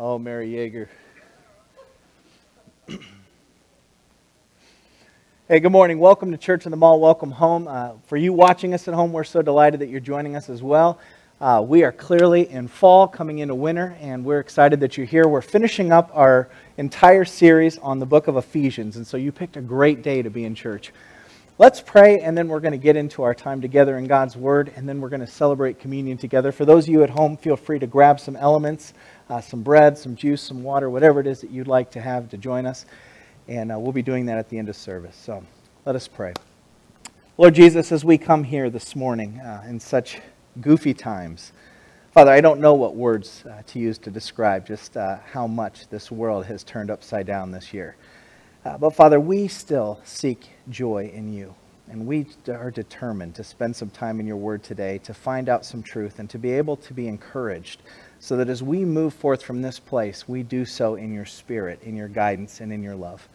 Oh, Mary Yeager. hey, good morning. Welcome to Church in the Mall. Welcome home. Uh, for you watching us at home, we're so delighted that you're joining us as well. Uh, we are clearly in fall, coming into winter, and we're excited that you're here. We're finishing up our entire series on the book of Ephesians, and so you picked a great day to be in church. Let's pray, and then we're going to get into our time together in God's Word, and then we're going to celebrate communion together. For those of you at home, feel free to grab some elements, uh, some bread, some juice, some water, whatever it is that you'd like to have to join us. And uh, we'll be doing that at the end of service. So let us pray. Lord Jesus, as we come here this morning uh, in such goofy times, Father, I don't know what words uh, to use to describe just uh, how much this world has turned upside down this year. Uh, but Father, we still seek joy in you. And we are determined to spend some time in your word today to find out some truth and to be able to be encouraged so that as we move forth from this place, we do so in your spirit, in your guidance, and in your love.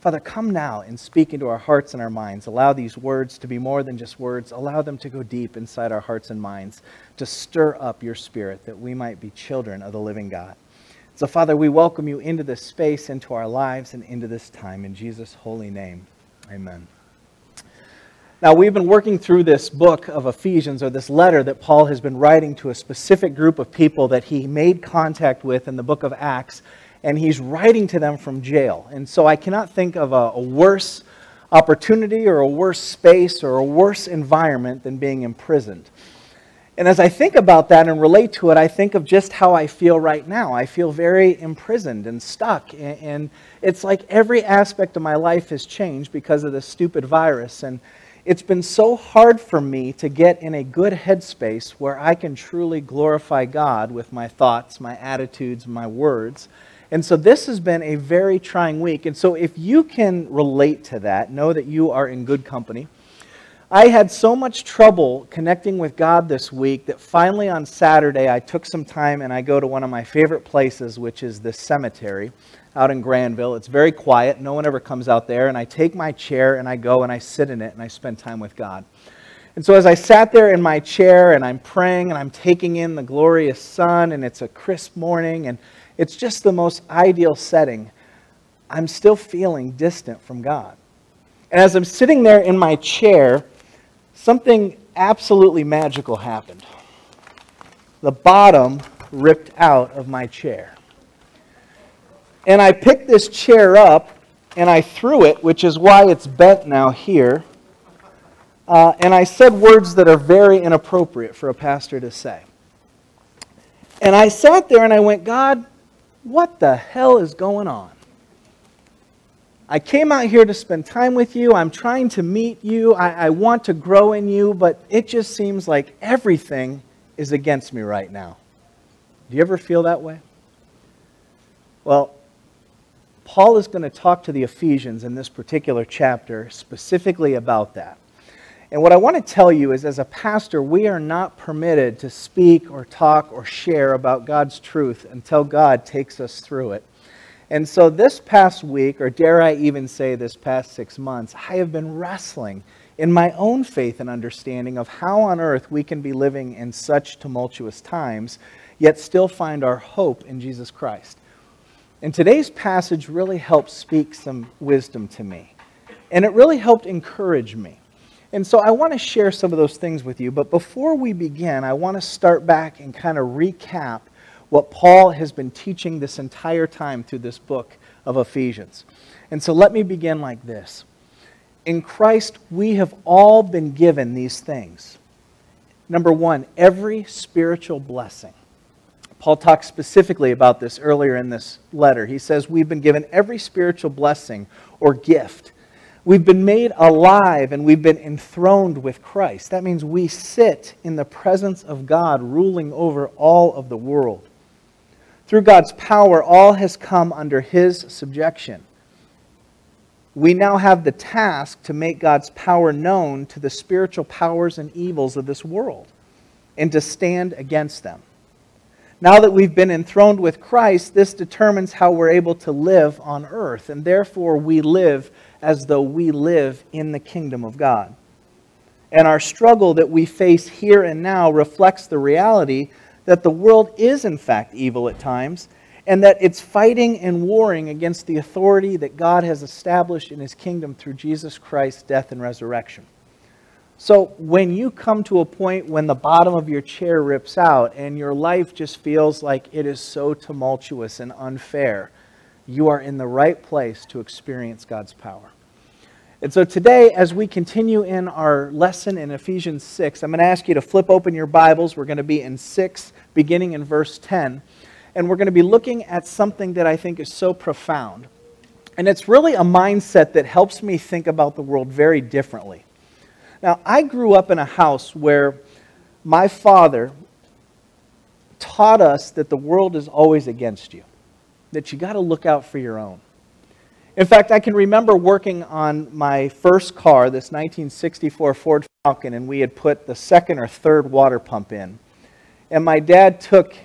Father, come now and speak into our hearts and our minds. Allow these words to be more than just words. Allow them to go deep inside our hearts and minds, to stir up your spirit that we might be children of the living God. So, Father, we welcome you into this space, into our lives, and into this time. In Jesus' holy name, amen. Now, we've been working through this book of Ephesians, or this letter that Paul has been writing to a specific group of people that he made contact with in the book of Acts, and he's writing to them from jail. And so I cannot think of a, a worse opportunity or a worse space or a worse environment than being imprisoned. And as I think about that and relate to it, I think of just how I feel right now. I feel very imprisoned and stuck. And it's like every aspect of my life has changed because of this stupid virus. And it's been so hard for me to get in a good headspace where I can truly glorify God with my thoughts, my attitudes, my words. And so this has been a very trying week. And so if you can relate to that, know that you are in good company. I had so much trouble connecting with God this week that finally on Saturday I took some time and I go to one of my favorite places, which is the cemetery out in Granville. It's very quiet, no one ever comes out there. And I take my chair and I go and I sit in it and I spend time with God. And so as I sat there in my chair and I'm praying and I'm taking in the glorious sun and it's a crisp morning and it's just the most ideal setting, I'm still feeling distant from God. And as I'm sitting there in my chair, something absolutely magical happened. The bottom ripped out of my chair. And I picked this chair up and I threw it, which is why it's bent now here. Uh, and I said words that are very inappropriate for a pastor to say. And I sat there and I went, God, what the hell is going on? I came out here to spend time with you. I'm trying to meet you. I, I, want to grow in you, but it just seems like everything is against me right now. Do you ever feel that way? Well, Paul is going to talk to the Ephesians in this particular chapter specifically about that. And what I want to tell you is, as a pastor, we are not permitted to speak or talk or share about God's truth until God takes us through it. And so this past week, or dare I even say this past six months, I have been wrestling in my own faith and understanding of how on earth we can be living in such tumultuous times, yet still find our hope in Jesus Christ. And today's passage really helped speak some wisdom to me. And it really helped encourage me. And so I want to share some of those things with you. But before we begin, I want to start back and kind of recap what Paul has been teaching this entire time through this book of Ephesians. And so let me begin like this. In Christ, we have all been given these things. Number one, every spiritual blessing. Paul talks specifically about this earlier in this letter. He says, We've been given every spiritual blessing or gift. We've been made alive and we've been enthroned with Christ. That means we sit in the presence of God, ruling over all of the world. Through God's power, all has come under his subjection. We now have the task to make God's power known to the spiritual powers and evils of this world and to stand against them. Now that we've been enthroned with Christ, this determines how we're able to live on earth, and therefore we live as though we live in the kingdom of God. And our struggle that we face here and now reflects the reality that the world is, in fact, evil at times, and that it's fighting and warring against the authority that God has established in his kingdom through Jesus Christ's death and resurrection. So when you come to a point when the bottom of your chair rips out and your life just feels like it is so tumultuous and unfair, you are in the right place to experience God's power. And so today, as we continue in our lesson in Ephesians 6, I'm going to ask you to flip open your Bibles. We're going to be in 6, beginning in verse 10 and we're going to be looking at something that I think is so profound. And it's really a mindset that helps me think about the world very differently. Now, I grew up in a house where my father taught us that the world is always against you, that you got to look out for your own. In fact, I can remember working on my first car, this 1964 Ford Falcon, and we had put the second or third water pump in. And my dad took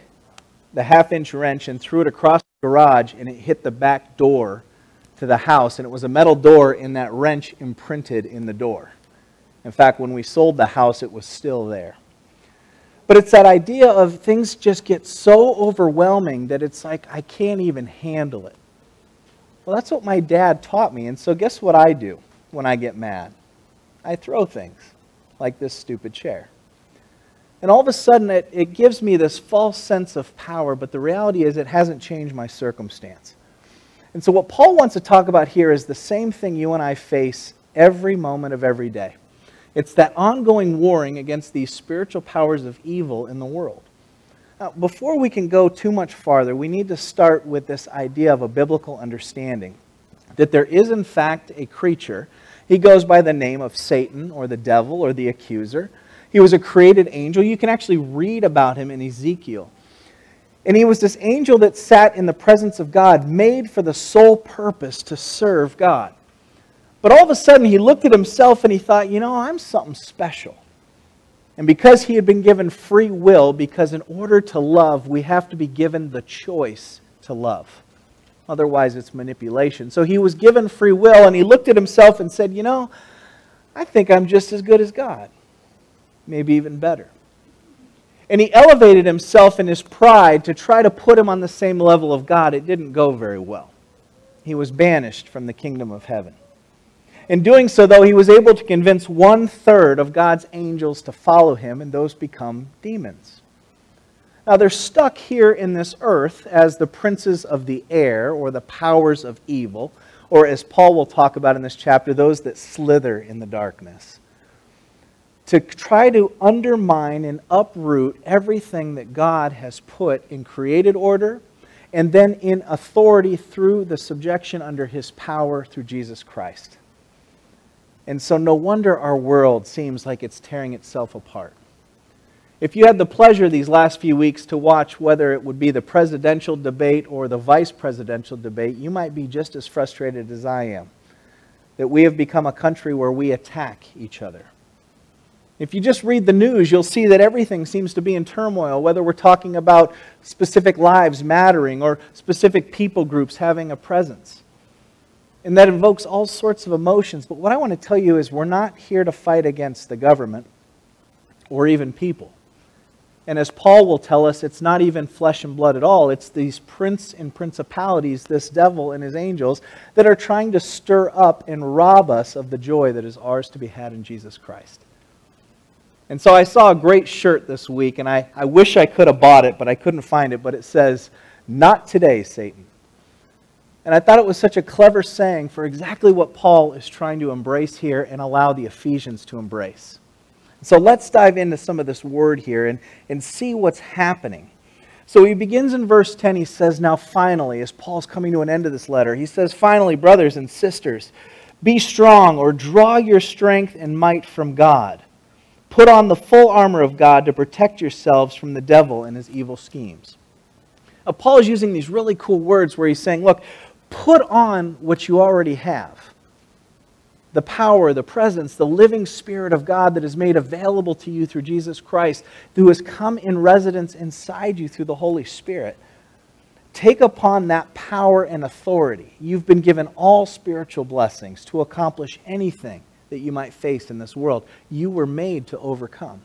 the half inch wrench and threw it across the garage, and it hit the back door to the house. And it was a metal door, and that wrench imprinted in the door. In fact, when we sold the house, it was still there. But it's that idea of things just get so overwhelming that it's like I can't even handle it. Well, that's what my dad taught me. And so, guess what I do when I get mad? I throw things like this stupid chair. And all of a sudden, it, it gives me this false sense of power, but the reality is it hasn't changed my circumstance. And so, what Paul wants to talk about here is the same thing you and I face every moment of every day. It's that ongoing warring against these spiritual powers of evil in the world. Now, before we can go too much farther, we need to start with this idea of a biblical understanding that there is, in fact, a creature. He goes by the name of Satan or the devil or the accuser. He was a created angel. You can actually read about him in Ezekiel. And he was this angel that sat in the presence of God, made for the sole purpose to serve God. But all of a sudden, he looked at himself and he thought, you know, I'm something special. And because he had been given free will, because in order to love, we have to be given the choice to love. Otherwise, it's manipulation. So he was given free will, and he looked at himself and said, You know, I think I'm just as good as God maybe even better. And he elevated himself in his pride to try to put him on the same level of God. It didn't go very well. He was banished from the kingdom of heaven. In doing so, though, he was able to convince one third of God's angels to follow him, and those become demons. Now, they're stuck here in this earth as the princes of the air, or the powers of evil, or as Paul will talk about in this chapter, those that slither in the darkness to try to undermine and uproot everything that God has put in created order and then in authority through the subjection under his power through Jesus Christ. And so, no wonder our world seems like it's tearing itself apart. If you had the pleasure these last few weeks to watch whether it would be the presidential debate or the vice presidential debate, you might be just as frustrated as I am that we have become a country where we attack each other. If you just read the news, you'll see that everything seems to be in turmoil, whether we're talking about specific lives mattering or specific people groups having a presence. And that invokes all sorts of emotions. But what I want to tell you is we're not here to fight against the government or even people. And as Paul will tell us, it's not even flesh and blood at all. It's these prince and principalities, this devil and his angels, that are trying to stir up and rob us of the joy that is ours to be had in Jesus Christ. And so I saw a great shirt this week, and I, I wish I could have bought it, but I couldn't find it. But it says, Not today, Satan. And I thought it was such a clever saying for exactly what Paul is trying to embrace here and allow the Ephesians to embrace. So let's dive into some of this word here and, and see what's happening. So he begins in verse 10. He says, Now finally, as Paul's coming to an end of this letter, he says, Finally, brothers and sisters, be strong or draw your strength and might from God. Put on the full armor of God to protect yourselves from the devil and his evil schemes. Now, Paul is using these really cool words where he's saying, look, put on what you already have the power, the presence, the living Spirit of God that is made available to you through Jesus Christ, who has come in residence inside you through the Holy Spirit. Take upon that power and authority. You've been given all spiritual blessings to accomplish anything that you might face in this world. You were made to overcome.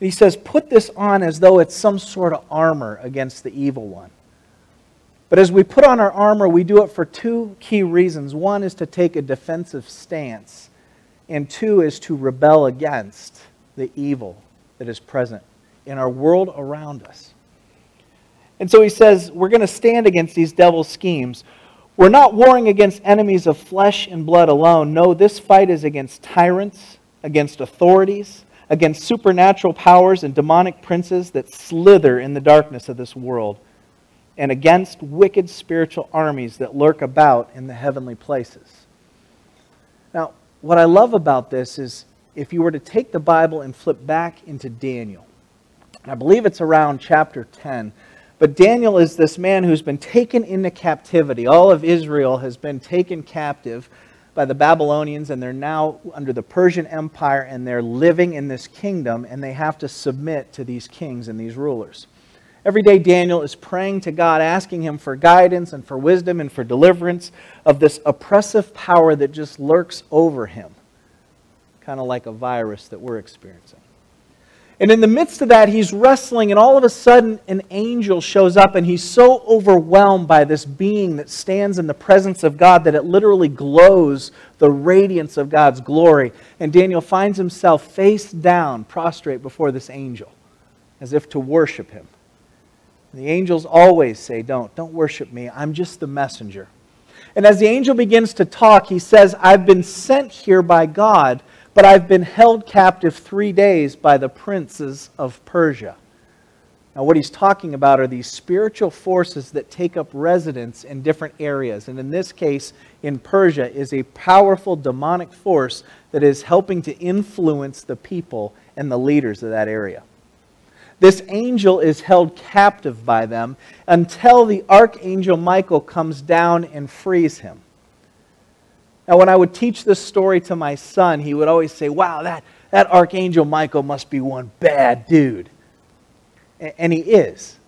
And he says, put this on as though it's some sort of armor against the evil one. But as we put on our armor, we do it for two key reasons. One is to take a defensive stance, and two is to rebel against the evil that is present in our world around us. And so he says, we're going to stand against these devil's schemes. We're not warring against enemies of flesh and blood alone. No, this fight is against tyrants, against authorities, against supernatural powers and demonic princes that slither in the darkness of this world, and against wicked spiritual armies that lurk about in the heavenly places. Now, what I love about this is if you were to take the Bible and flip back into Daniel, I believe it's around chapter 10. But Daniel is this man who's been taken into captivity. All of Israel has been taken captive by the Babylonians, and they're now under the Persian Empire, and they're living in this kingdom, and they have to submit to these kings and these rulers. Every day, Daniel is praying to God, asking him for guidance and for wisdom and for deliverance of this oppressive power that just lurks over him, kind of like a virus that we're experiencing. And in the midst of that, he's wrestling, and all of a sudden, an angel shows up, and he's so overwhelmed by this being that stands in the presence of God that it literally glows the radiance of God's glory. And Daniel finds himself face down, prostrate before this angel, as if to worship him. And the angels always say, Don't, don't worship me. I'm just the messenger. And as the angel begins to talk, he says, I've been sent here by God but I've been held captive three days by the princes of Persia. Now, what he's talking about are these spiritual forces that take up residence in different areas. And in this case, in Persia, is a powerful demonic force that is helping to influence the people and the leaders of that area. This angel is held captive by them until the archangel Michael comes down and frees him. Now, when I would teach this story to my son, he would always say, Wow, that, that Archangel Michael must be one bad dude. And he is.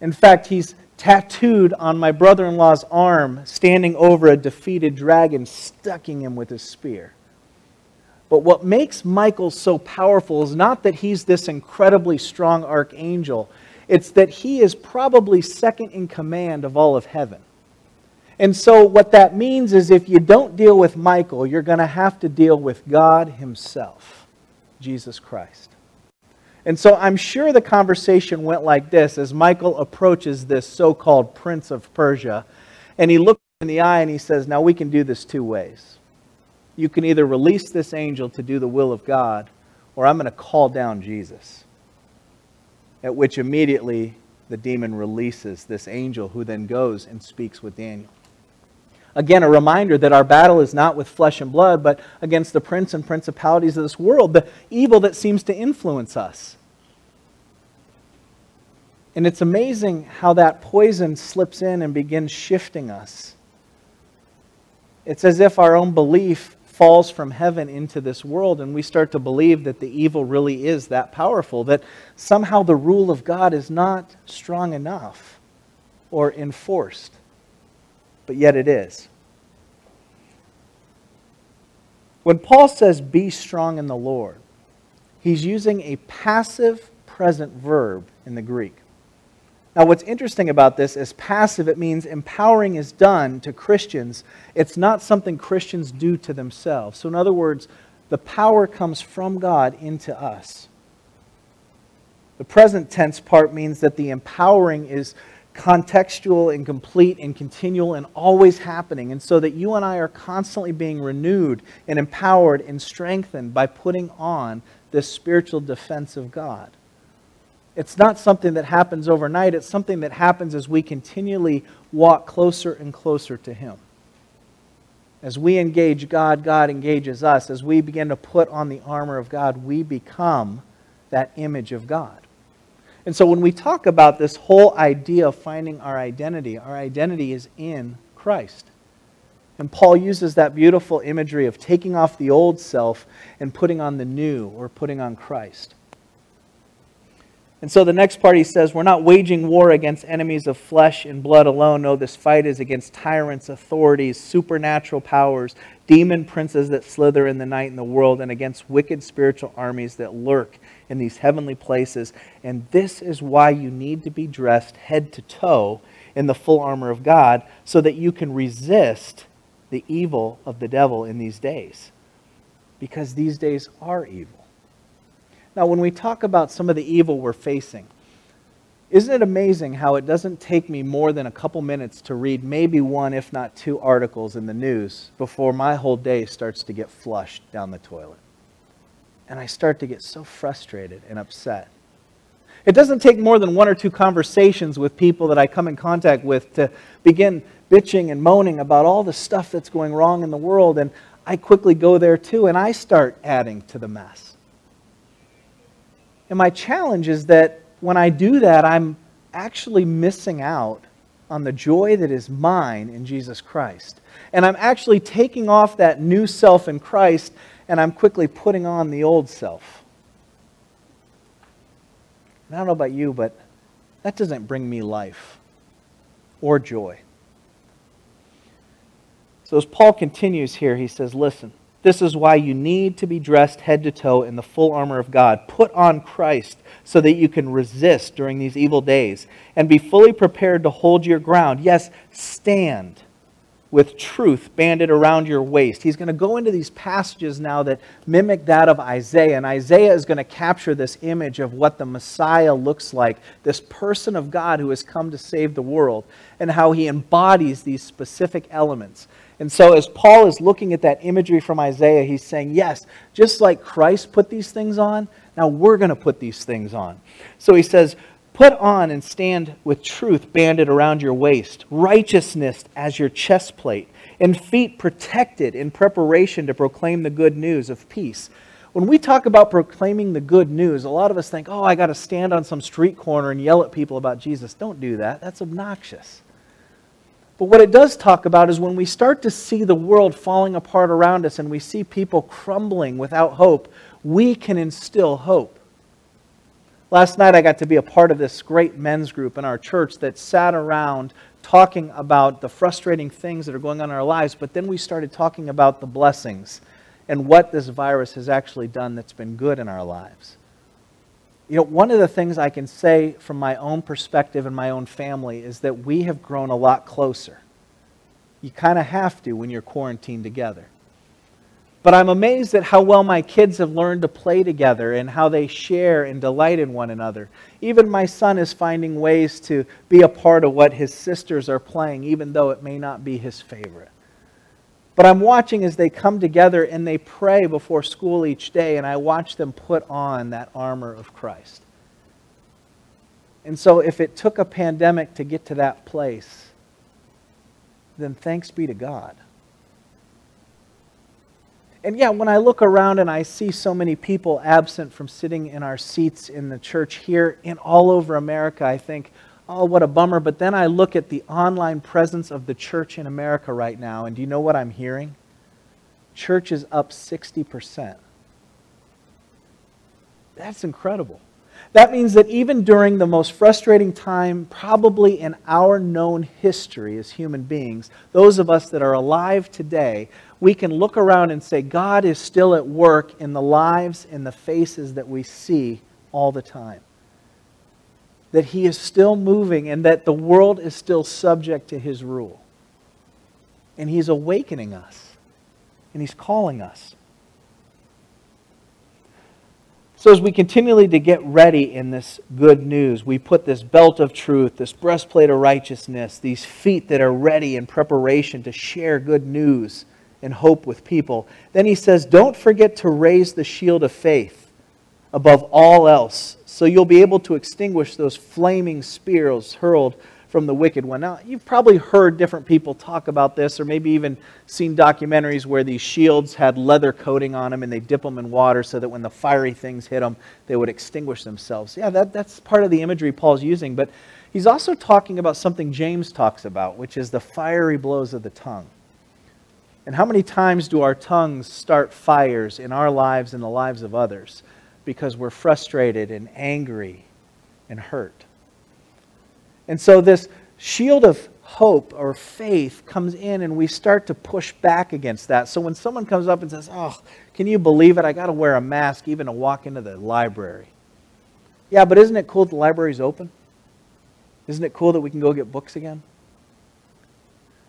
In fact, he's tattooed on my brother in law's arm, standing over a defeated dragon, stucking him with his spear. But what makes Michael so powerful is not that he's this incredibly strong archangel, it's that he is probably second in command of all of heaven. And so, what that means is if you don't deal with Michael, you're going to have to deal with God Himself, Jesus Christ. And so, I'm sure the conversation went like this as Michael approaches this so called Prince of Persia, and he looks in the eye and he says, Now we can do this two ways. You can either release this angel to do the will of God, or I'm going to call down Jesus. At which immediately the demon releases this angel who then goes and speaks with Daniel. Again, a reminder that our battle is not with flesh and blood, but against the prince and principalities of this world, the evil that seems to influence us. And it's amazing how that poison slips in and begins shifting us. It's as if our own belief falls from heaven into this world, and we start to believe that the evil really is that powerful, that somehow the rule of God is not strong enough or enforced but yet it is. When Paul says, be strong in the Lord, he's using a passive present verb in the Greek. Now, what's interesting about this is passive, it means empowering is done to Christians. It's not something Christians do to themselves. So, in other words, the power comes from God into us. The present tense part means that the empowering is contextual and complete and continual and always happening. And so that you and I are constantly being renewed and empowered and strengthened by putting on this spiritual defense of God. It's not something that happens overnight, it's something that happens as we continually walk closer and closer to Him. As we engage God, God engages us. As we begin to put on the armor of God, we become that image of God. And so when we talk about this whole idea of finding our identity, our identity is in Christ. And Paul uses that beautiful imagery of taking off the old self and putting on the new or putting on Christ. And so the next part he says, We're not waging war against enemies of flesh and blood alone. No, this fight is against tyrants, authorities, supernatural powers, demon princes that slither in the night in the world, and against wicked spiritual armies that lurk in these heavenly places. And this is why you need to be dressed head to toe in the full armor of God so that you can resist the evil of the devil in these days. Because these days are evil. Now, when we talk about some of the evil we're facing, isn't it amazing how it doesn't take me more than a couple minutes to read maybe one, if not two, articles in the news before my whole day starts to get flushed down the toilet? And I start to get so frustrated and upset. It doesn't take more than one or two conversations with people that I come in contact with to begin bitching and moaning about all the stuff that's going wrong in the world, and I quickly go there too, and I start adding to the mess. And my challenge is that when I do that, I'm actually missing out on the joy that is mine in Jesus Christ. And I'm actually taking off that new self in Christ, and I'm quickly putting on the old self. And I don't know about you, but that doesn't bring me life or joy. So as Paul continues here, he says, Listen, this is why you need to be dressed head to toe in the full armor of God. Put on Christ so that you can resist during these evil days and be fully prepared to hold your ground. Yes, stand with truth banded around your waist. He's going to go into these passages now that mimic that of Isaiah. And Isaiah is going to capture this image of what the Messiah looks like this person of God who has come to save the world, and how he embodies these specific elements. And so, as Paul is looking at that imagery from Isaiah, he's saying, Yes, just like Christ put these things on, now we're going to put these things on. So he says, Put on and stand with truth banded around your waist, righteousness as your chest plate, and feet protected in preparation to proclaim the good news of peace. When we talk about proclaiming the good news, a lot of us think, oh, I got to stand on some street corner and yell at people about Jesus. Don't do that. That's obnoxious. But what it does talk about is when we start to see the world falling apart around us and we see people crumbling without hope, we can instill hope. Last night, I got to be a part of this great men's group in our church that sat around talking about the frustrating things that are going on in our lives, but then we started talking about the blessings and what this virus has actually done that's been good in our lives. You know, one of the things I can say from my own perspective and my own family is that we have grown a lot closer. You kind of have to when you're quarantined together. But I'm amazed at how well my kids have learned to play together and how they share and delight in one another. Even my son is finding ways to be a part of what his sisters are playing, even though it may not be his favorite. But I'm watching as they come together and they pray before school each day, and I watch them put on that armor of Christ. And so, if it took a pandemic to get to that place, then thanks be to God. And yeah, when I look around and I see so many people absent from sitting in our seats in the church here and all over America, I think, oh, what a bummer. But then I look at the online presence of the church in America right now, and do you know what I'm hearing? Church is up 60%. That's incredible. That means that even during the most frustrating time, probably in our known history as human beings, those of us that are alive today, we can look around and say, God is still at work in the lives and the faces that we see all the time. That He is still moving and that the world is still subject to His rule. And He's awakening us and He's calling us. So, as we continually to get ready in this good news, we put this belt of truth, this breastplate of righteousness, these feet that are ready in preparation to share good news and hope with people. Then he says, Don't forget to raise the shield of faith above all else, so you'll be able to extinguish those flaming spears hurled from the wicked one. Now, you've probably heard different people talk about this, or maybe even seen documentaries where these shields had leather coating on them and they dip them in water so that when the fiery things hit them, they would extinguish themselves. Yeah, that, that's part of the imagery Paul's using, but he's also talking about something James talks about, which is the fiery blows of the tongue. And how many times do our tongues start fires in our lives and the lives of others because we're frustrated and angry and hurt? And so this shield of hope or faith comes in and we start to push back against that. So when someone comes up and says, Oh, can you believe it? I got to wear a mask even to walk into the library. Yeah, but isn't it cool that the library's open? Isn't it cool that we can go get books again?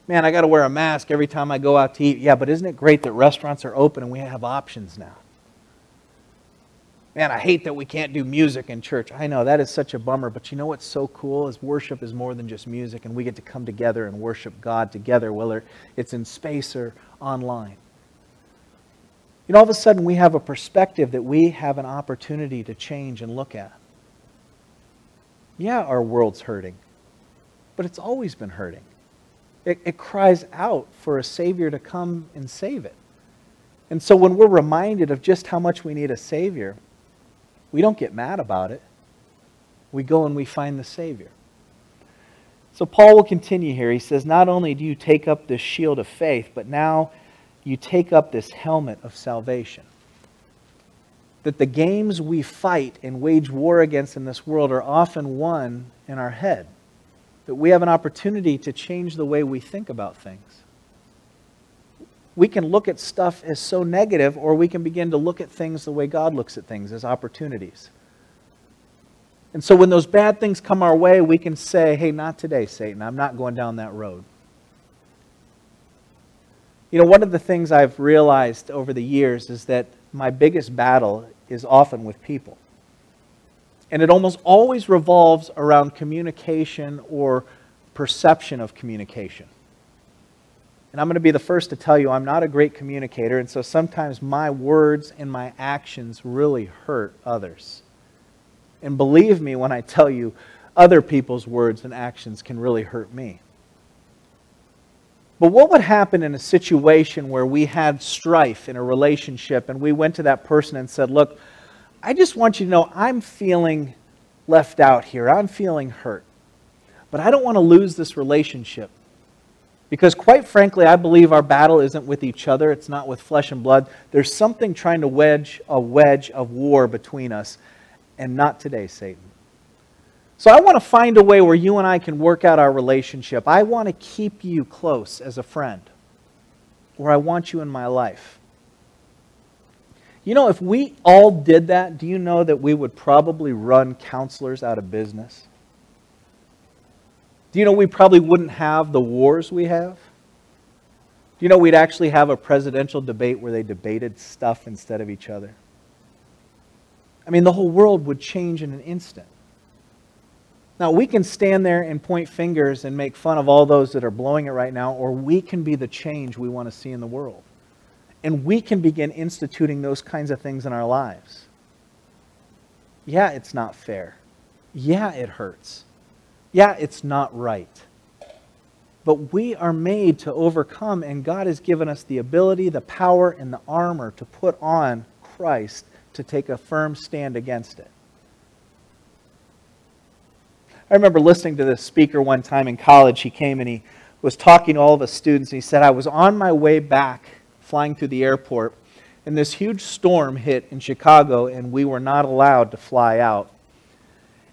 Man, I got to wear a mask every time I go out to eat. Yeah, but isn't it great that restaurants are open and we have options now? Man, I hate that we can't do music in church. I know that is such a bummer, but you know what's so cool is worship is more than just music, and we get to come together and worship God together, whether it's in space or online. You know, all of a sudden we have a perspective that we have an opportunity to change and look at. Yeah, our world's hurting, but it's always been hurting. It, it cries out for a Savior to come and save it. And so when we're reminded of just how much we need a Savior, we don't get mad about it. We go and we find the Savior. So Paul will continue here. He says, Not only do you take up this shield of faith, but now you take up this helmet of salvation. That the games we fight and wage war against in this world are often won in our head. That we have an opportunity to change the way we think about things. We can look at stuff as so negative, or we can begin to look at things the way God looks at things as opportunities. And so when those bad things come our way, we can say, hey, not today, Satan. I'm not going down that road. You know, one of the things I've realized over the years is that my biggest battle is often with people. And it almost always revolves around communication or perception of communication. And I'm going to be the first to tell you I'm not a great communicator, and so sometimes my words and my actions really hurt others. And believe me when I tell you, other people's words and actions can really hurt me. But what would happen in a situation where we had strife in a relationship and we went to that person and said, Look, I just want you to know I'm feeling left out here. I'm feeling hurt. But I don't want to lose this relationship. Because, quite frankly, I believe our battle isn't with each other, it's not with flesh and blood. There's something trying to wedge a wedge of war between us, and not today, Satan. So, I want to find a way where you and I can work out our relationship. I want to keep you close as a friend, or I want you in my life. You know, if we all did that, do you know that we would probably run counselors out of business? Do you know we probably wouldn't have the wars we have? Do you know we'd actually have a presidential debate where they debated stuff instead of each other? I mean, the whole world would change in an instant. Now, we can stand there and point fingers and make fun of all those that are blowing it right now, or we can be the change we want to see in the world. And we can begin instituting those kinds of things in our lives. Yeah, it's not fair. Yeah, it hurts. Yeah, it's not right. But we are made to overcome, and God has given us the ability, the power, and the armor to put on Christ to take a firm stand against it. I remember listening to this speaker one time in college. He came and he was talking to all of us students. and He said, I was on my way back flying through the airport, and this huge storm hit in Chicago, and we were not allowed to fly out.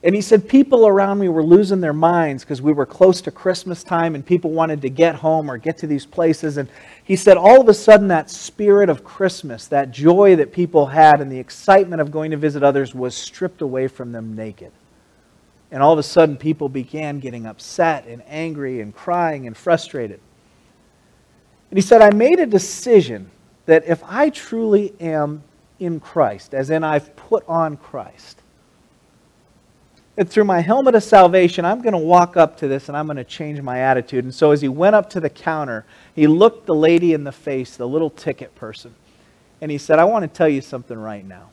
And he said, People around me were losing their minds because we were close to Christmas time and people wanted to get home or get to these places. And he said, All of a sudden, that spirit of Christmas, that joy that people had and the excitement of going to visit others was stripped away from them naked. And all of a sudden, people began getting upset and angry and crying and frustrated. And he said, I made a decision that if I truly am in Christ, as in I've put on Christ, and through my helmet of salvation, I'm going to walk up to this and I'm going to change my attitude. And so as he went up to the counter, he looked the lady in the face, the little ticket person, and he said, I want to tell you something right now.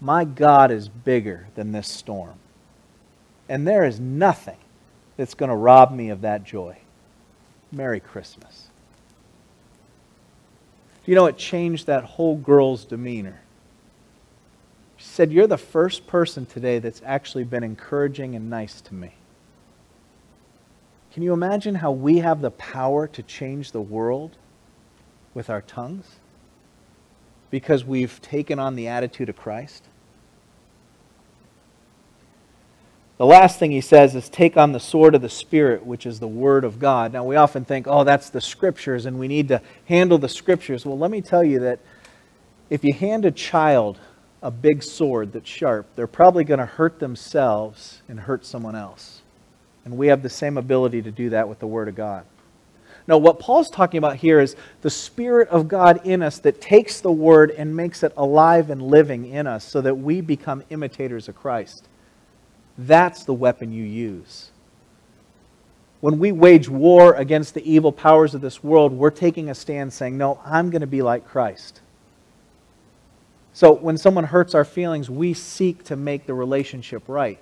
My God is bigger than this storm. And there is nothing that's going to rob me of that joy. Merry Christmas. You know it changed that whole girl's demeanor? She said, You're the first person today that's actually been encouraging and nice to me. Can you imagine how we have the power to change the world with our tongues? Because we've taken on the attitude of Christ? The last thing he says is take on the sword of the Spirit, which is the Word of God. Now, we often think, oh, that's the Scriptures, and we need to handle the Scriptures. Well, let me tell you that if you hand a child a big sword that's sharp, they're probably going to hurt themselves and hurt someone else. And we have the same ability to do that with the Word of God. No, what Paul's talking about here is the Spirit of God in us that takes the Word and makes it alive and living in us so that we become imitators of Christ. That's the weapon you use. When we wage war against the evil powers of this world, we're taking a stand saying, No, I'm going to be like Christ. So when someone hurts our feelings, we seek to make the relationship right.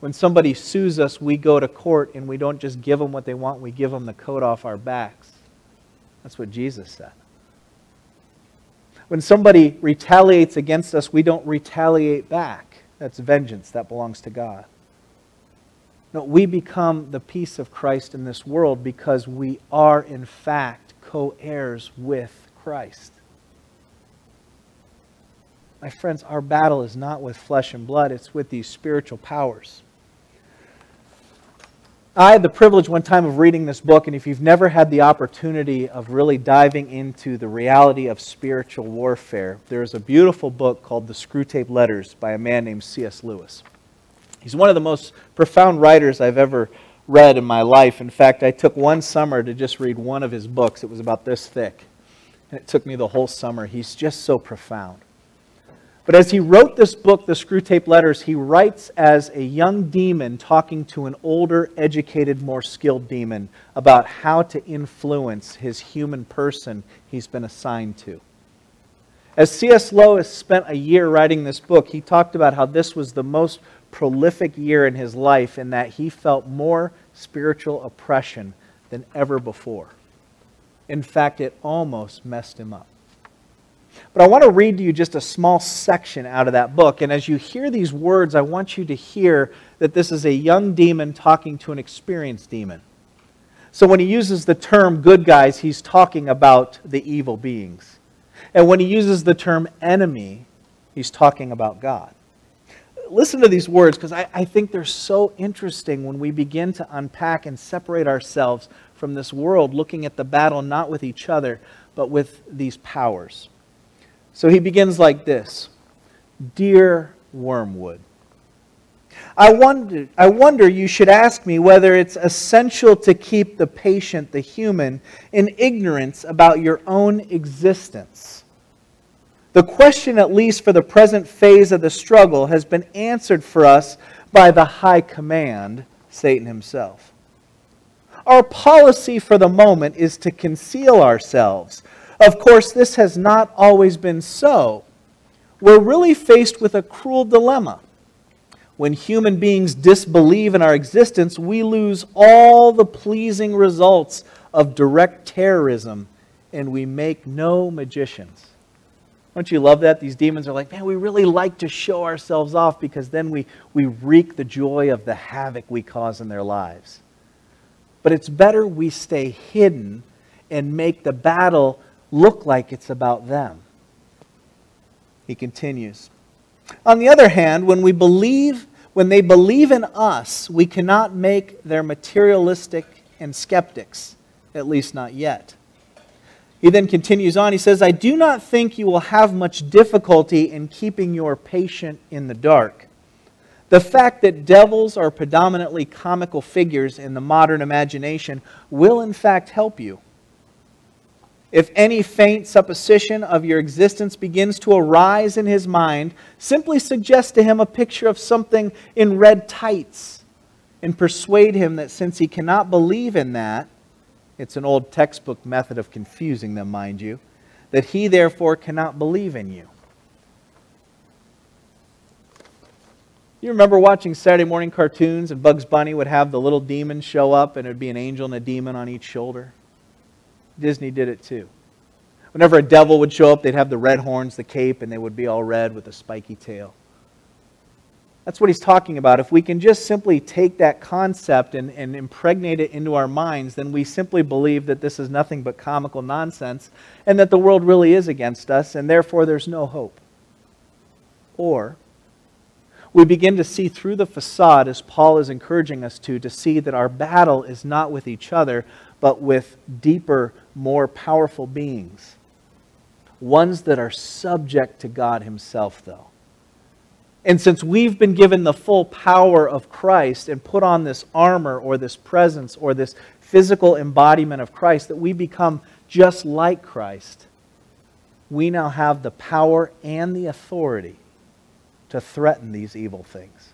When somebody sues us, we go to court and we don't just give them what they want, we give them the coat off our backs. That's what Jesus said. When somebody retaliates against us, we don't retaliate back. That's vengeance. That belongs to God. No, we become the peace of Christ in this world because we are, in fact, co heirs with Christ. My friends, our battle is not with flesh and blood, it's with these spiritual powers. I had the privilege one time of reading this book, and if you've never had the opportunity of really diving into the reality of spiritual warfare, there's a beautiful book called The Screwtape Letters by a man named C.S. Lewis. He's one of the most profound writers I've ever read in my life. In fact, I took one summer to just read one of his books. It was about this thick, and it took me the whole summer. He's just so profound. But as he wrote this book, The Screwtape Letters, he writes as a young demon talking to an older, educated, more skilled demon about how to influence his human person he's been assigned to. As C.S. Lewis spent a year writing this book, he talked about how this was the most prolific year in his life in that he felt more spiritual oppression than ever before. In fact, it almost messed him up. But I want to read to you just a small section out of that book. And as you hear these words, I want you to hear that this is a young demon talking to an experienced demon. So when he uses the term good guys, he's talking about the evil beings. And when he uses the term enemy, he's talking about God. Listen to these words because I, I think they're so interesting when we begin to unpack and separate ourselves from this world, looking at the battle not with each other, but with these powers. So he begins like this Dear Wormwood, I wonder, I wonder you should ask me whether it's essential to keep the patient, the human, in ignorance about your own existence. The question, at least for the present phase of the struggle, has been answered for us by the high command, Satan himself. Our policy for the moment is to conceal ourselves of course, this has not always been so. We're really faced with a cruel dilemma. When human beings disbelieve in our existence, we lose all the pleasing results of direct terrorism, and we make no magicians. Don't you love that? These demons are like, man, we really like to show ourselves off because then we, we wreak the joy of the havoc we cause in their lives. But it's better we stay hidden and make the battle look like it's about them. He continues. On the other hand, when we believe, when they believe in us, we cannot make their materialistic and skeptics, at least not yet. He then continues on. He says, I do not think you will have much difficulty in keeping your patient in the dark. The fact that devils are predominantly comical figures in the modern imagination will, in fact, help you. If any faint supposition of your existence begins to arise in his mind, simply suggest to him a picture of something in red tights and persuade him that since he cannot believe in that, it's an old textbook method of confusing them, mind you, that he therefore cannot believe in you. You remember watching Saturday morning cartoons and Bugs Bunny would have the little demon show up and it would be an angel and a demon on each shoulder? Disney did it too. Whenever a devil would show up, they'd have the red horns, the cape, and they would be all red with a spiky tail. That's what he's talking about. If we can just simply take that concept and, and impregnate it into our minds, then we simply believe that this is nothing but comical nonsense and that the world really is against us, and therefore there's no hope. Or we begin to see through the facade, as Paul is encouraging us to, to see that our battle is not with each other, but with deeper, more powerful beings. Ones that are subject to God Himself, though. And since we've been given the full power of Christ and put on this armor or this presence or this physical embodiment of Christ, that we become just like Christ, we now have the power and the authority to threaten these evil things,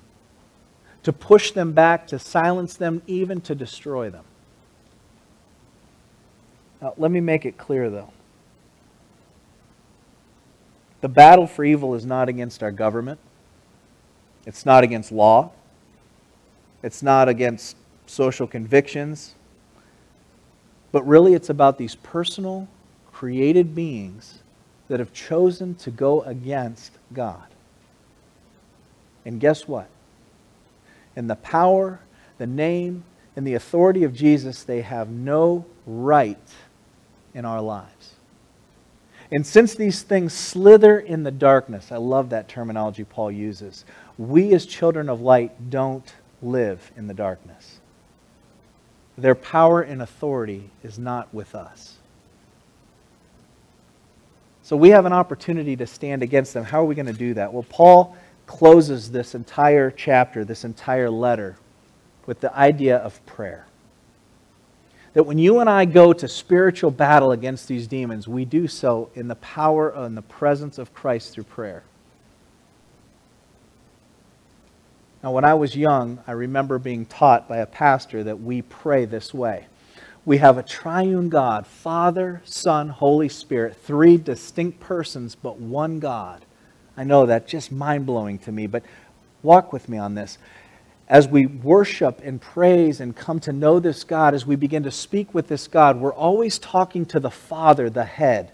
to push them back, to silence them, even to destroy them. Now, let me make it clear, though. The battle for evil is not against our government. It's not against law. It's not against social convictions. But really, it's about these personal, created beings that have chosen to go against God. And guess what? In the power, the name, and the authority of Jesus, they have no right in our lives. And since these things slither in the darkness, I love that terminology Paul uses, we as children of light don't live in the darkness. Their power and authority is not with us. So we have an opportunity to stand against them. How are we going to do that? Well, Paul closes this entire chapter, this entire letter, with the idea of prayer. That when you and I go to spiritual battle against these demons, we do so in the power and the presence of Christ through prayer. Now, when I was young, I remember being taught by a pastor that we pray this way. We have a triune God, Father, Son, Holy Spirit, three distinct persons, but one God. I know that just mind blowing to me, but walk with me on this. As we worship and praise and come to know this God, as we begin to speak with this God, we're always talking to the Father, the head.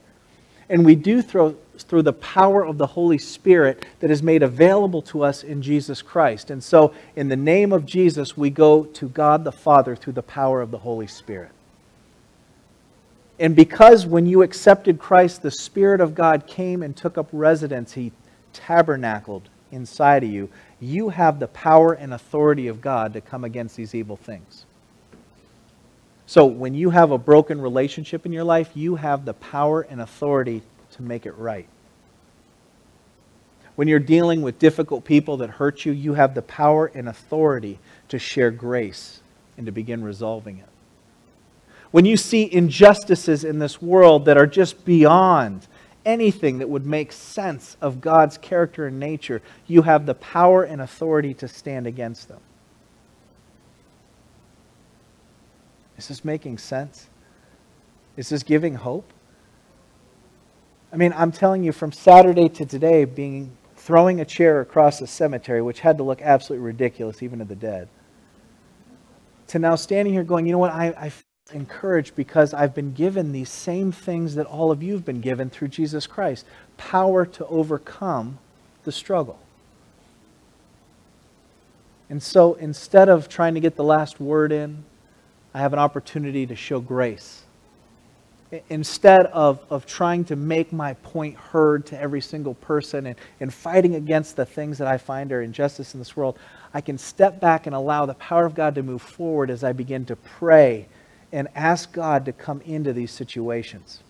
And we do through, through the power of the Holy Spirit that is made available to us in Jesus Christ. And so, in the name of Jesus, we go to God the Father through the power of the Holy Spirit. And because when you accepted Christ, the Spirit of God came and took up residence, He tabernacled inside of you, you have the power and authority of God to come against these evil things. So when you have a broken relationship in your life, you have the power and authority to make it right. When you're dealing with difficult people that hurt you, you have the power and authority to share grace and to begin resolving it. When you see injustices in this world that are just beyond anything that would make sense of God's character and nature, you have the power and authority to stand against them. Is this making sense? Is this giving hope? I mean, I'm telling you, from Saturday to today, being throwing a chair across a cemetery, which had to look absolutely ridiculous even to the dead, to now standing here going, you know what, I, I encouraged because I've been given these same things that all of you have been given through Jesus Christ power to overcome the struggle. And so instead of trying to get the last word in, I have an opportunity to show grace. Instead of, of trying to make my point heard to every single person and, and fighting against the things that I find are injustice in this world, I can step back and allow the power of God to move forward as I begin to pray and ask God to come into these situations.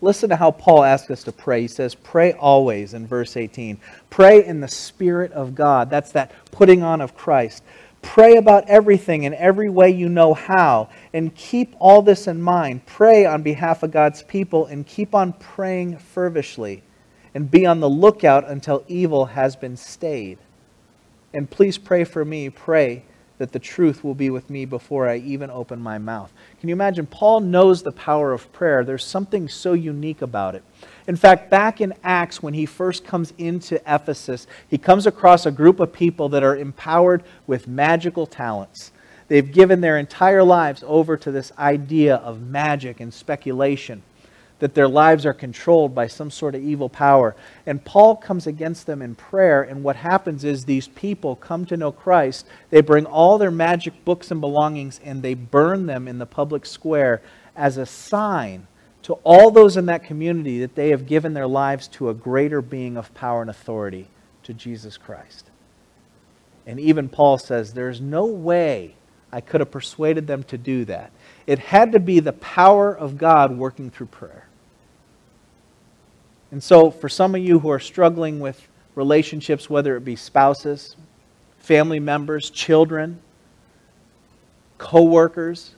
Listen to how Paul asks us to pray. He says, Pray always in verse 18. Pray in the Spirit of God. That's that putting on of Christ. Pray about everything in every way you know how, and keep all this in mind. Pray on behalf of God's people, and keep on praying fervishly, and be on the lookout until evil has been stayed. And please pray for me. Pray that the truth will be with me before I even open my mouth. Can you imagine? Paul knows the power of prayer. There's something so unique about it. In fact, back in Acts, when he first comes into Ephesus, he comes across a group of people that are empowered with magical talents. They've given their entire lives over to this idea of magic and speculation that their lives are controlled by some sort of evil power. And Paul comes against them in prayer, and what happens is these people come to know Christ. They bring all their magic books and belongings and they burn them in the public square as a sign to all those in that community that they have given their lives to a greater being of power and authority, to Jesus Christ. And even Paul says, There's no way I could have persuaded them to do that. It had to be the power of God working through prayer. And so, for some of you who are struggling with relationships, whether it be spouses, family members, children, co workers,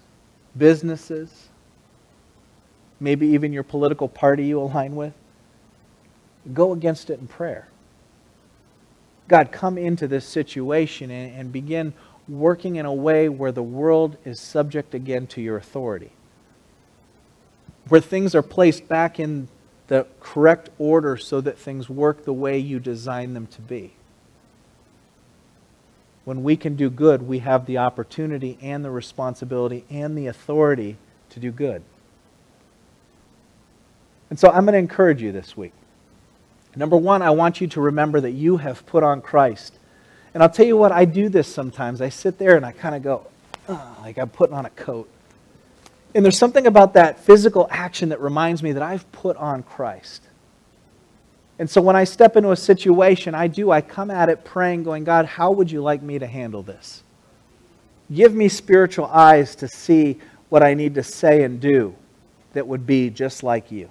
businesses, maybe even your political party you align with. Go against it in prayer. God, come into this situation and, and begin working in a way where the world is subject again to your authority. Where things are placed back in the correct order so that things work the way you design them to be. When we can do good, we have the opportunity and the responsibility and the authority to do good. And so I'm going to encourage you this week. Number one, I want you to remember that you have put on Christ. And I'll tell you what, I do this sometimes. I sit there and I kind of go, like I'm putting on a coat. And there's something about that physical action that reminds me that I've put on Christ. And so when I step into a situation, I do, I come at it praying, going, God, how would you like me to handle this? Give me spiritual eyes to see what I need to say and do that would be just like you.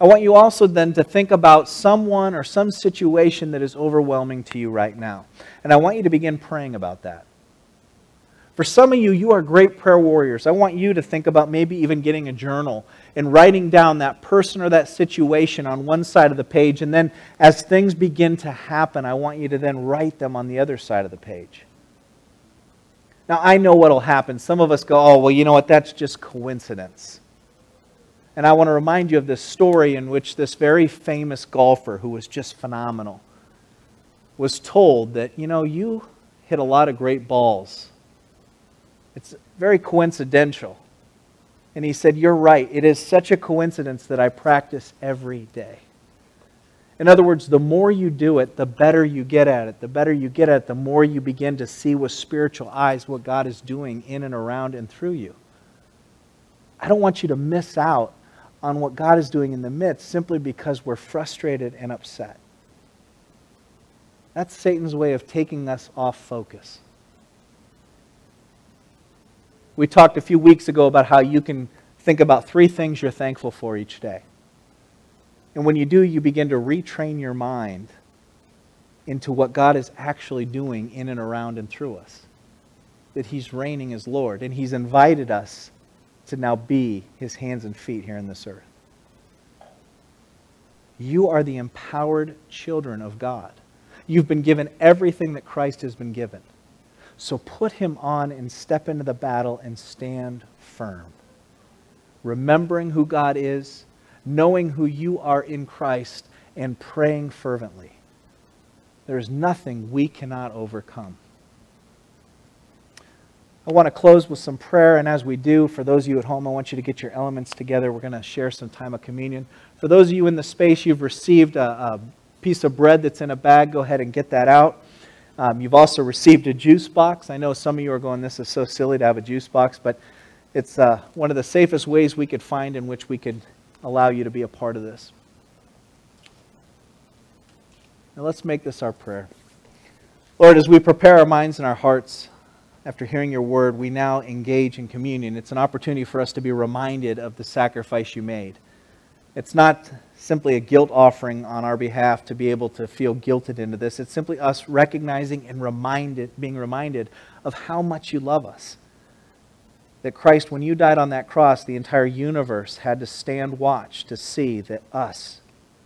I want you also then to think about someone or some situation that is overwhelming to you right now. And I want you to begin praying about that. For some of you, you are great prayer warriors. I want you to think about maybe even getting a journal and writing down that person or that situation on one side of the page. And then as things begin to happen, I want you to then write them on the other side of the page. Now, I know what will happen. Some of us go, oh, well, you know what? That's just coincidence. And I want to remind you of this story in which this very famous golfer, who was just phenomenal, was told that, you know, you hit a lot of great balls. It's very coincidental. And he said, You're right. It is such a coincidence that I practice every day. In other words, the more you do it, the better you get at it. The better you get at it, the more you begin to see with spiritual eyes what God is doing in and around and through you. I don't want you to miss out on what God is doing in the midst simply because we're frustrated and upset. That's Satan's way of taking us off focus. We talked a few weeks ago about how you can think about three things you're thankful for each day. And when you do, you begin to retrain your mind into what God is actually doing in and around and through us. That He's reigning as Lord, and He's invited us to now be his hands and feet here in this earth. You are the empowered children of God. You've been given everything that Christ has been given. So put him on and step into the battle and stand firm. Remembering who God is, knowing who you are in Christ, and praying fervently. There is nothing we cannot overcome. I want to close with some prayer, and as we do, for those of you at home, I want you to get your elements together. We're going to share some time of communion. For those of you in the space, you've received a, a piece of bread that's in a bag. Go ahead and get that out. Um, you've also received a juice box. I know some of you are going, this is so silly to have a juice box, but it's uh, one of the safest ways we could find in which we could allow you to be a part of this. Now let's make this our prayer. Lord, as we prepare our minds and our hearts, after hearing your word, we now engage in communion. It's an opportunity for us to be reminded of the sacrifice you made. It's not simply a guilt offering on our behalf to be able to feel guilted into this. It's simply us recognizing and reminded, being reminded of how much you love us. That Christ, when you died on that cross, the entire universe had to stand watch to see that us,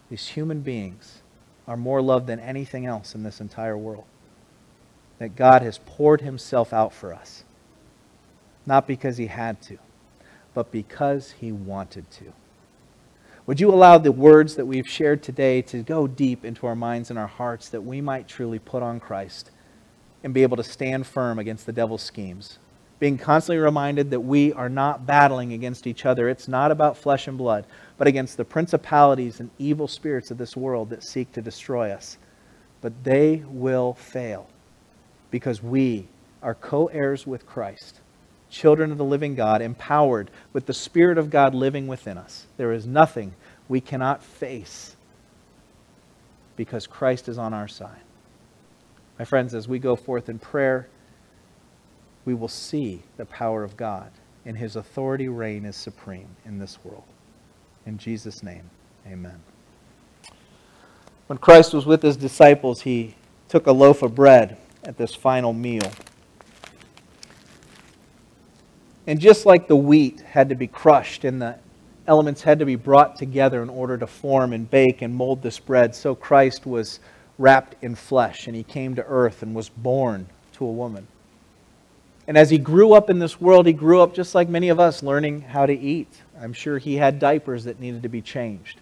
these human beings, are more loved than anything else in this entire world that God has poured himself out for us. Not because he had to, but because he wanted to. Would you allow the words that we've shared today to go deep into our minds and our hearts that we might truly put on Christ and be able to stand firm against the devil's schemes? Being constantly reminded that we are not battling against each other. It's not about flesh and blood, but against the principalities and evil spirits of this world that seek to destroy us. But they will fail because we are co heirs with Christ, children of the living God, empowered with the Spirit of God living within us. There is nothing we cannot face because Christ is on our side. My friends, as we go forth in prayer, we will see the power of God, and his authority reign is supreme in this world. In Jesus' name, amen. When Christ was with his disciples, he took a loaf of bread at this final meal. And just like the wheat had to be crushed and the elements had to be brought together in order to form and bake and mold this bread, so Christ was wrapped in flesh and he came to earth and was born to a woman. And as he grew up in this world, he grew up just like many of us, learning how to eat. I'm sure he had diapers that needed to be changed.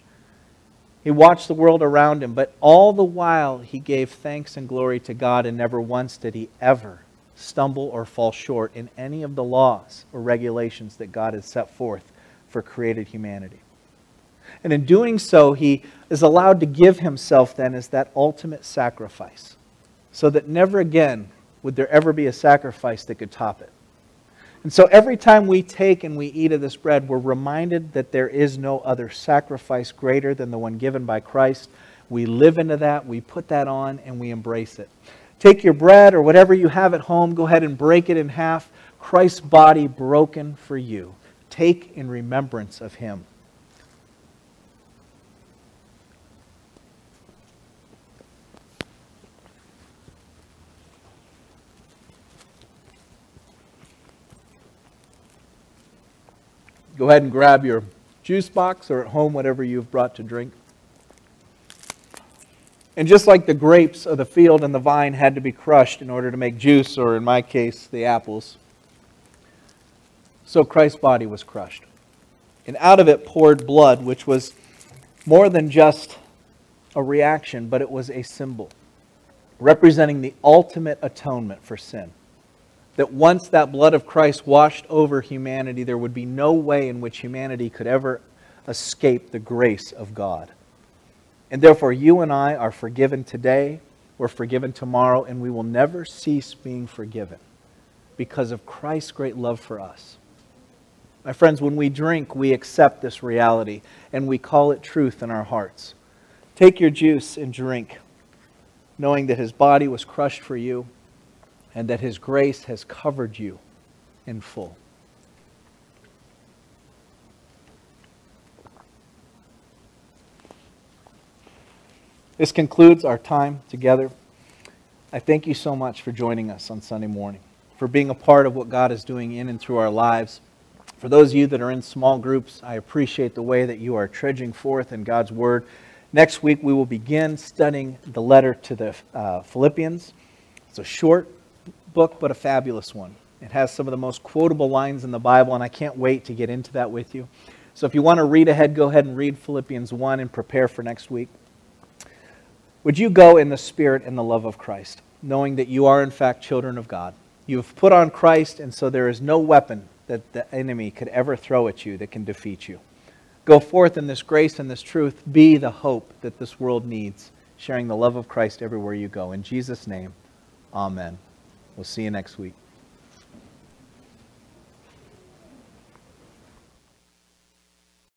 He watched the world around him, but all the while he gave thanks and glory to God, and never once did he ever stumble or fall short in any of the laws or regulations that God has set forth for created humanity. And in doing so, he is allowed to give himself then as that ultimate sacrifice, so that never again would there ever be a sacrifice that could top it. And so every time we take and we eat of this bread, we're reminded that there is no other sacrifice greater than the one given by Christ. We live into that, we put that on, and we embrace it. Take your bread or whatever you have at home, go ahead and break it in half. Christ's body broken for you. Take in remembrance of him. Go ahead and grab your juice box or at home, whatever you've brought to drink. And just like the grapes of the field and the vine had to be crushed in order to make juice, or in my case, the apples, so Christ's body was crushed. And out of it poured blood, which was more than just a reaction, but it was a symbol representing the ultimate atonement for sin that once that blood of Christ washed over humanity, there would be no way in which humanity could ever escape the grace of God. And therefore, you and I are forgiven today, we're forgiven tomorrow, and we will never cease being forgiven because of Christ's great love for us. My friends, when we drink, we accept this reality and we call it truth in our hearts. Take your juice and drink, knowing that his body was crushed for you and that His grace has covered you in full. This concludes our time together. I thank you so much for joining us on Sunday morning, for being a part of what God is doing in and through our lives. For those of you that are in small groups, I appreciate the way that you are trudging forth in God's Word. Next week, we will begin studying the letter to the uh, Philippians. It's a short book, but a fabulous one. It has some of the most quotable lines in the Bible, and I can't wait to get into that with you. So if you want to read ahead, go ahead and read Philippians 1 and prepare for next week. Would you go in the spirit and the love of Christ, knowing that you are, in fact, children of God? You have put on Christ, and so there is no weapon that the enemy could ever throw at you that can defeat you. Go forth in this grace and this truth. Be the hope that this world needs, sharing the love of Christ everywhere you go. In Jesus' name, amen. We'll see you next week.